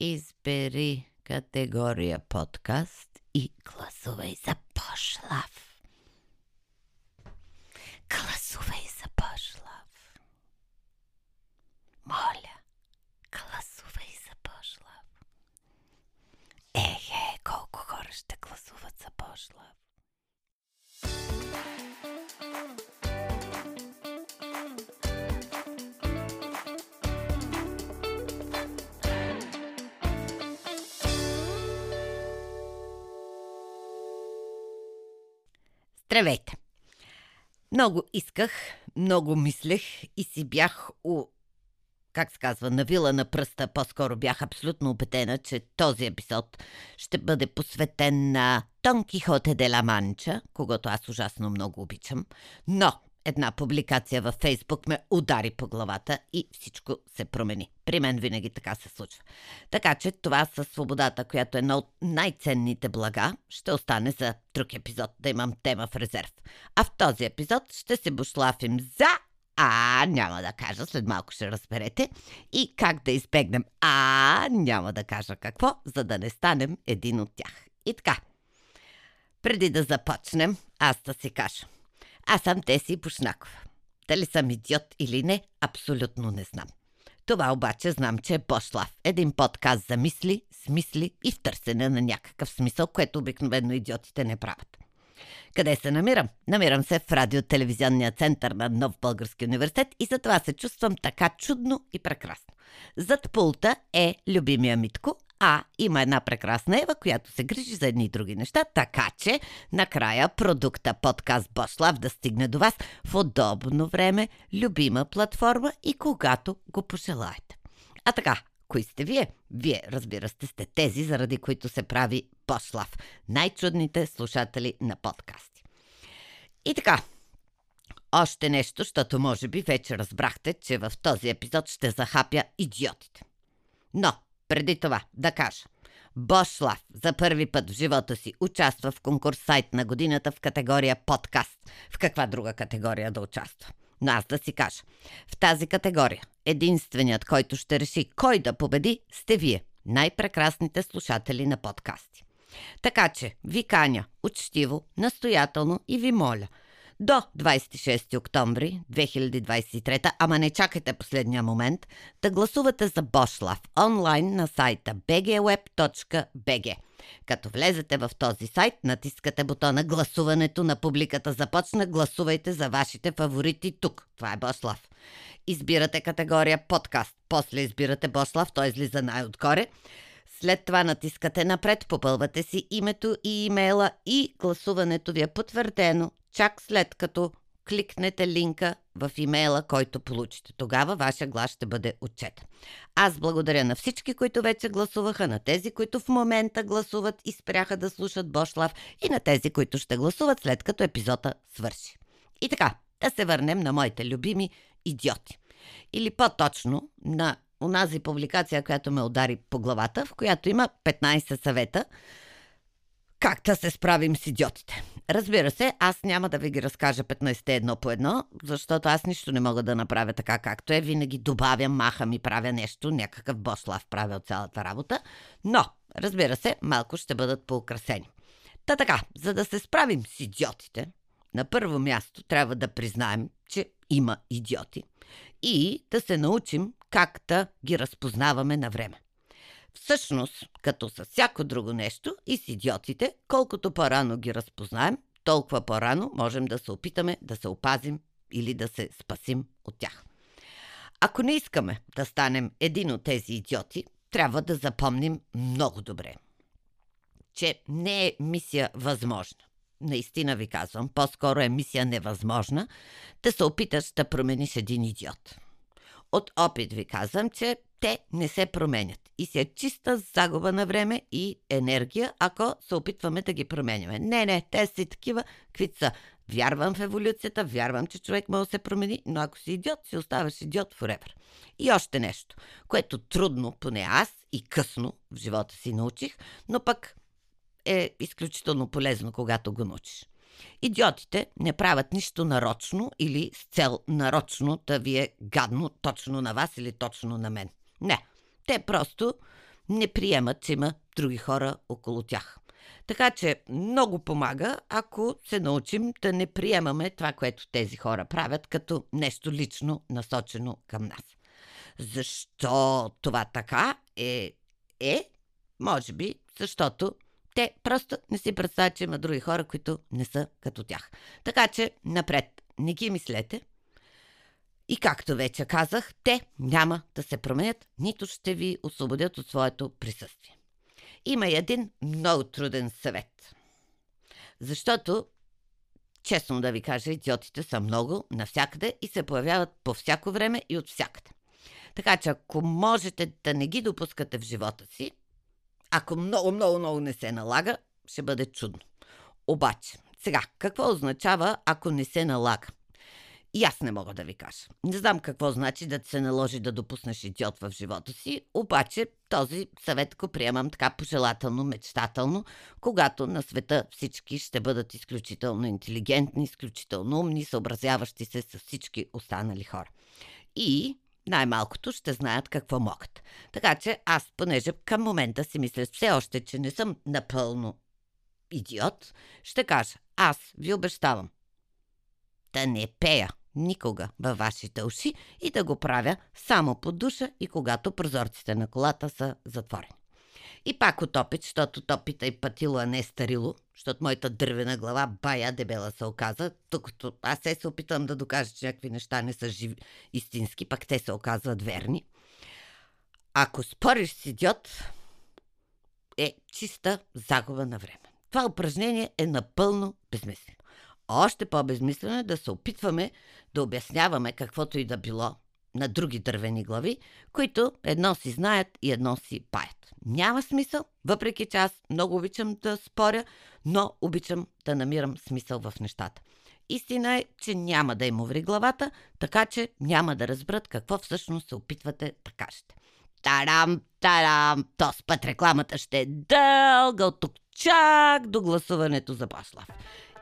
избери категория подкаст и гласувай за Пошлав. Гласувай за Пошлав. Моля, гласувай за Пошлав. Ехе, колко хора ще гласуват за Пошлав. Здравейте! Много исках, много мислех и си бях у... Как се казва, навила на пръста, по-скоро бях абсолютно убедена, че този епизод ще бъде посветен на Тон Кихоте де ла Манча, когато аз ужасно много обичам. Но една публикация във Фейсбук ме удари по главата и всичко се промени. При мен винаги така се случва. Така че това със свободата, която е една от най-ценните блага, ще остане за друг епизод, да имам тема в резерв. А в този епизод ще се бушлафим за а, няма да кажа, след малко ще разберете. И как да избегнем А, няма да кажа какво, за да не станем един от тях. И така, преди да започнем, аз да си кажа – аз съм Теси Бушнаков. Дали съм идиот или не, абсолютно не знам. Това обаче знам, че е Бошлав. Един подкаст за мисли, смисли и в търсене на някакъв смисъл, което обикновено идиотите не правят. Къде се намирам? Намирам се в радио-телевизионния център на Нов Български университет и затова се чувствам така чудно и прекрасно. Зад пулта е любимия Митко, а има една прекрасна Ева, която се грижи за едни и други неща, така че накрая продукта подкаст Бошлав да стигне до вас в удобно време, любима платформа и когато го пожелаете. А така, кои сте вие? Вие, разбира се, сте тези, заради които се прави Бошлав. Най-чудните слушатели на подкасти. И така, още нещо, защото може би вече разбрахте, че в този епизод ще захапя идиотите. Но преди това да кажа. Бошлав за първи път в живота си участва в конкурс сайт на годината в категория подкаст. В каква друга категория да участва? Но аз да си кажа. В тази категория единственият, който ще реши кой да победи, сте вие, най-прекрасните слушатели на подкасти. Така че ви каня учтиво, настоятелно и ви моля – до 26 октомври 2023, ама не чакайте последния момент, да гласувате за Бошлав онлайн на сайта bgweb.bg. Като влезете в този сайт, натискате бутона Гласуването на публиката започна, гласувайте за вашите фаворити тук. Това е Бошлав. Избирате категория подкаст, после избирате Бошлав, той излиза най-отгоре. След това натискате напред, попълвате си името и имейла и гласуването ви е потвърдено чак след като кликнете линка в имейла, който получите. Тогава вашия глас ще бъде отчет. Аз благодаря на всички, които вече гласуваха, на тези, които в момента гласуват и спряха да слушат Бошлав и на тези, които ще гласуват след като епизода свърши. И така, да се върнем на моите любими идиоти. Или по-точно на онази публикация, която ме удари по главата, в която има 15 съвета как да се справим с идиотите. Разбира се, аз няма да ви ги разкажа 15 едно по едно, защото аз нищо не мога да направя така както е. Винаги добавям, махам и правя нещо, някакъв бослав правя от цялата работа. Но, разбира се, малко ще бъдат поукрасени. Та така, за да се справим с идиотите, на първо място трябва да признаем, че има идиоти и да се научим как да ги разпознаваме на време. Всъщност, като с всяко друго нещо и с идиотите, колкото по-рано ги разпознаем, толкова по-рано можем да се опитаме да се опазим или да се спасим от тях. Ако не искаме да станем един от тези идиоти, трябва да запомним много добре, че не е мисия възможна. Наистина ви казвам, по-скоро е мисия невъзможна да се опиташ да промениш един идиот. От опит ви казвам, че те не се променят и се е чиста загуба на време и енергия, ако се опитваме да ги променяме. Не, не, те си такива, са. Вярвам в еволюцията, вярвам, че човек може да се промени, но ако си идиот, си оставаш идиот forever. И още нещо, което трудно, поне аз и късно в живота си научих, но пък е изключително полезно, когато го научиш. Идиотите не правят нищо нарочно или с цел нарочно да ви е гадно точно на вас или точно на мен. Не. Те просто не приемат, че има други хора около тях. Така че много помага, ако се научим да не приемаме това, което тези хора правят, като нещо лично насочено към нас. Защо това така е? Е, може би, защото те просто не си представят, че има други хора, които не са като тях. Така че, напред, не ги мислете. И както вече казах, те няма да се променят, нито ще ви освободят от своето присъствие. Има и един много труден съвет. Защото, честно да ви кажа, идиотите са много навсякъде и се появяват по всяко време и от всякъде. Така че ако можете да не ги допускате в живота си, ако много, много, много не се налага, ще бъде чудно. Обаче, сега, какво означава, ако не се налага? И аз не мога да ви кажа. Не знам какво значи да се наложи да допуснеш идиот в живота си, обаче този съвет го приемам така пожелателно, мечтателно, когато на света всички ще бъдат изключително интелигентни, изключително умни, съобразяващи се с всички останали хора. И най-малкото ще знаят какво могат. Така че аз, понеже към момента си мисля все още, че не съм напълно идиот, ще кажа, аз ви обещавам да не пея никога във вашите уши и да го правя само под душа и когато прозорците на колата са затворени. И пак отопит, защото топита и пътило, а не старило, защото моята дървена глава бая дебела се оказа, докато аз се се опитвам да докажа, че някакви неща не са живи, истински, пак те се оказват верни. Ако спориш с идиот, е чиста загуба на време. Това упражнение е напълно безмислено. Още по-безмислено е да се опитваме да обясняваме каквото и да било на други дървени глави, които едно си знаят и едно си паят. Няма смисъл, въпреки че аз много обичам да споря, но обичам да намирам смисъл в нещата. Истина е, че няма да им уври главата, така че няма да разберат какво всъщност се опитвате да кажете. Тарам, тарам, то път рекламата ще е дълга от тук чак до гласуването за Бослав.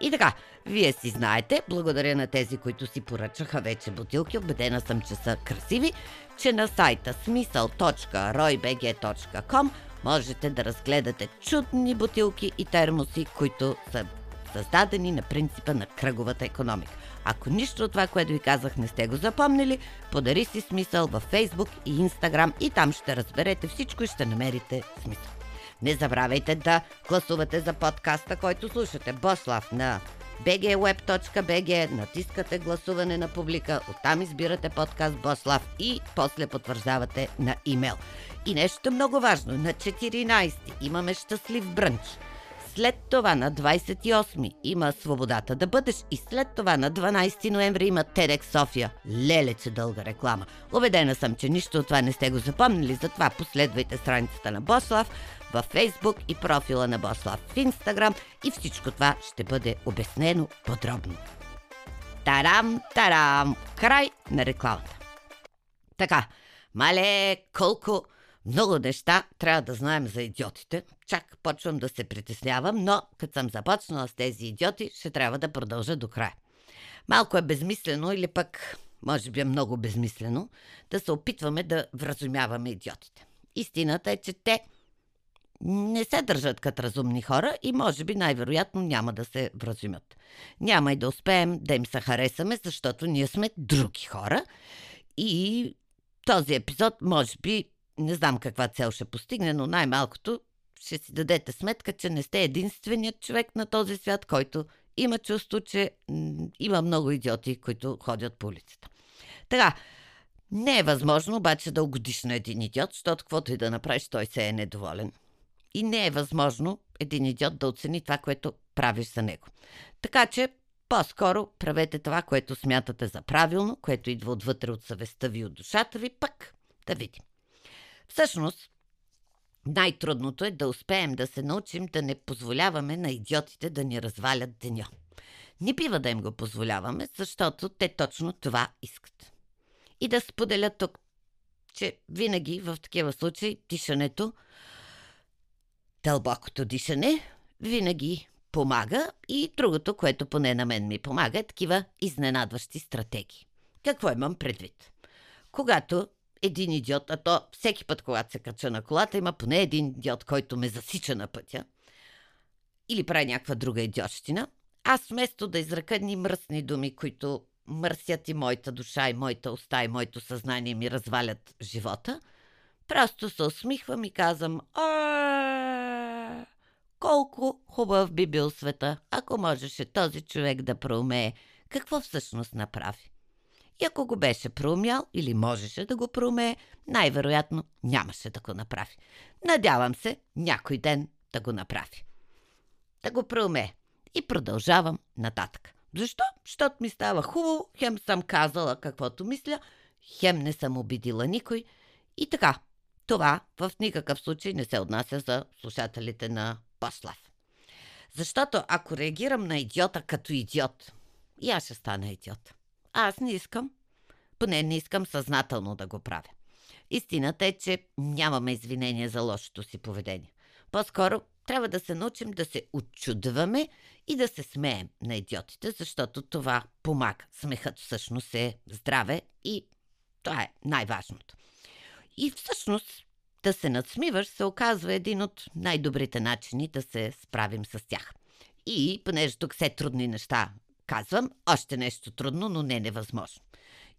И така, вие си знаете, благодаря на тези, които си поръчаха вече бутилки, убедена съм, че са красиви, че на сайта смисъл.roybg.com можете да разгледате чудни бутилки и термоси, които са създадени на принципа на кръговата економика. Ако нищо от това, което ви казах, не сте го запомнили, подари си смисъл във Фейсбук и Инстаграм и там ще разберете всичко и ще намерите смисъл. Не забравяйте да гласувате за подкаста, който слушате. Бослав на bgweb.bg, натискате гласуване на публика, оттам избирате подкаст Бослав и после потвърждавате на имейл. И нещо много важно, на 14 имаме щастлив брънч. След това на 28 има свободата да бъдеш и след това на 12 ноември има TEDx София. Лелече дълга реклама. Обедена съм, че нищо от това не сте го запомнили, затова последвайте страницата на Бослав, във Фейсбук и профила на Бослав в Инстаграм и всичко това ще бъде обяснено подробно. Тарам, тарам! Край на рекламата. Така, мале, колко много неща трябва да знаем за идиотите. Чак почвам да се притеснявам, но като съм започнала с тези идиоти, ще трябва да продължа до края. Малко е безмислено или пък, може би е много безмислено, да се опитваме да вразумяваме идиотите. Истината е, че те не се държат като разумни хора и може би най-вероятно няма да се вразумят. Няма и да успеем да им се харесаме, защото ние сме други хора и този епизод може би не знам каква цел ще постигне, но най-малкото ще си дадете сметка, че не сте единственият човек на този свят, който има чувство, че има много идиоти, които ходят по улицата. Така, не е възможно обаче да угодиш на един идиот, защото каквото и да направиш, той се е недоволен и не е възможно един идиот да оцени това, което правиш за него. Така че по-скоро правете това, което смятате за правилно, което идва отвътре от съвестта ви, от душата ви, пък да видим. Всъщност, най-трудното е да успеем да се научим да не позволяваме на идиотите да ни развалят деня. Не бива да им го позволяваме, защото те точно това искат. И да споделя тук, че винаги в такива случаи дишането Дълбокото дишане винаги помага и другото, което поне на мен ми помага, е такива изненадващи стратегии. Какво имам предвид? Когато един идиот, а то всеки път, когато се кача на колата, има поне един идиот, който ме засича на пътя или прави някаква друга идиотщина, аз вместо да изръка едни мръсни думи, които мърсят и моята душа, и моята уста, и моето съзнание ми развалят живота, просто се усмихвам и казвам колко хубав би бил света, ако можеше този човек да проумее какво всъщност направи. И ако го беше проумял или можеше да го проумее, най-вероятно нямаше да го направи. Надявам се някой ден да го направи. Да го проумее. И продължавам нататък. Защо? Защото ми става хубаво, хем съм казала каквото мисля, хем не съм обидила никой. И така, това в никакъв случай не се отнася за слушателите на Послав. Защото ако реагирам на идиота като идиот, и аз ще стана идиот. Аз не искам, поне не искам съзнателно да го правя. Истината е, че нямаме извинения за лошото си поведение. По-скоро трябва да се научим да се отчудваме и да се смеем на идиотите, защото това помага. Смехът всъщност е здраве и това е най-важното. И всъщност да се надсмиваш се оказва един от най-добрите начини да се справим с тях. И, понеже тук все трудни неща казвам, още нещо трудно, но не невъзможно.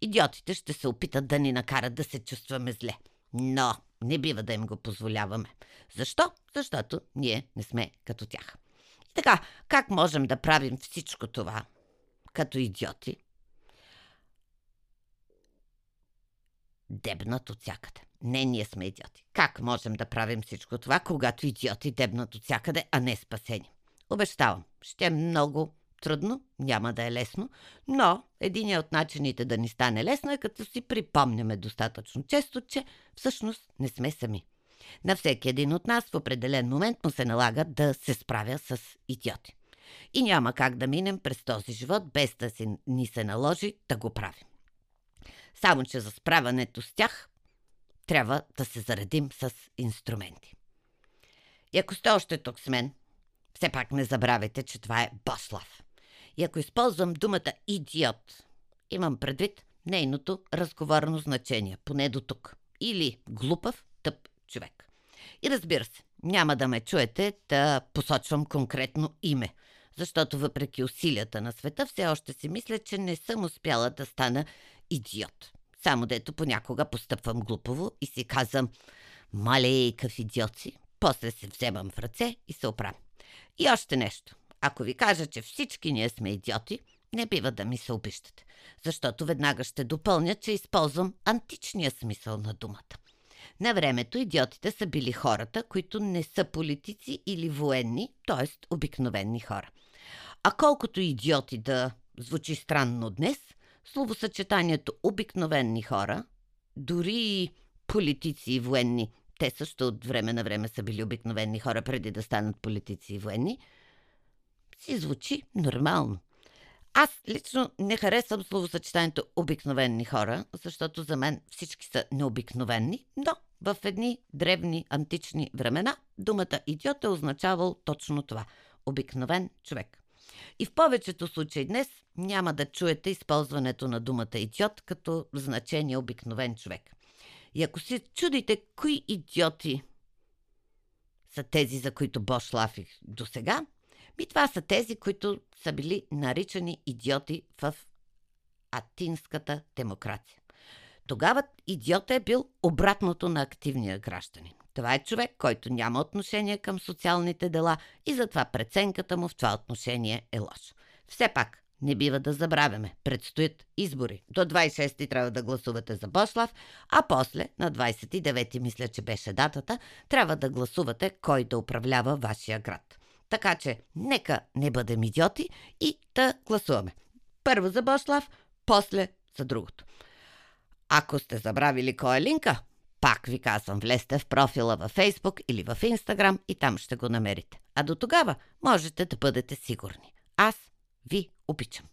Идиотите ще се опитат да ни накарат да се чувстваме зле. Но не бива да им го позволяваме. Защо? Защото ние не сме като тях. И така, как можем да правим всичко това като идиоти? Дебнат от всякъде. Не, ние сме идиоти. Как можем да правим всичко това, когато идиоти дебнат от всякъде, а не спасени? Обещавам, ще е много трудно, няма да е лесно, но един от начините да ни стане лесно е като си припомняме достатъчно често, че всъщност не сме сами. На всеки един от нас в определен момент му се налага да се справя с идиоти. И няма как да минем през този живот без да си, ни се наложи да го правим. Само, че за справянето с тях трябва да се заредим с инструменти. И ако сте още тук с мен, все пак не забравяйте, че това е Бослав. И ако използвам думата идиот, имам предвид нейното разговорно значение, поне до тук. Или глупав, тъп човек. И разбира се, няма да ме чуете да посочвам конкретно име, защото въпреки усилията на света все още си мисля, че не съм успяла да стана идиот. Само дето понякога постъпвам глупово и си казвам «Малейкъв идиот си», после се вземам в ръце и се оправям. И още нещо. Ако ви кажа, че всички ние сме идиоти, не бива да ми се обиждате, защото веднага ще допълня, че използвам античния смисъл на думата. На времето идиотите са били хората, които не са политици или военни, т.е. обикновени хора. А колкото идиоти да звучи странно днес, словосъчетанието обикновени хора, дори и политици и военни, те също от време на време са били обикновени хора преди да станат политици и военни – си звучи нормално. Аз лично не харесвам словосъчетанието обикновени хора, защото за мен всички са необикновени, но в едни древни антични времена думата идиот е означавал точно това – обикновен човек. И в повечето случаи днес няма да чуете използването на думата идиот като значение обикновен човек. И ако си чудите кои идиоти са тези, за които Бош лафих до сега, и това са тези, които са били наричани идиоти в атинската демокрация. Тогава идиот е бил обратното на активния гражданин. Това е човек, който няма отношение към социалните дела и затова преценката му в това отношение е лоша. Все пак, не бива да забравяме. Предстоят избори. До 26-ти трябва да гласувате за Бошлав, а после, на 29-ти мисля, че беше датата, трябва да гласувате кой да управлява вашия град. Така че, нека не бъдем идиоти и да гласуваме. Първо за Бошлав, после за другото. Ако сте забравили кой е линка, пак ви казвам, влезте в профила във Facebook или в Instagram и там ще го намерите. А до тогава можете да бъдете сигурни. Аз ви обичам.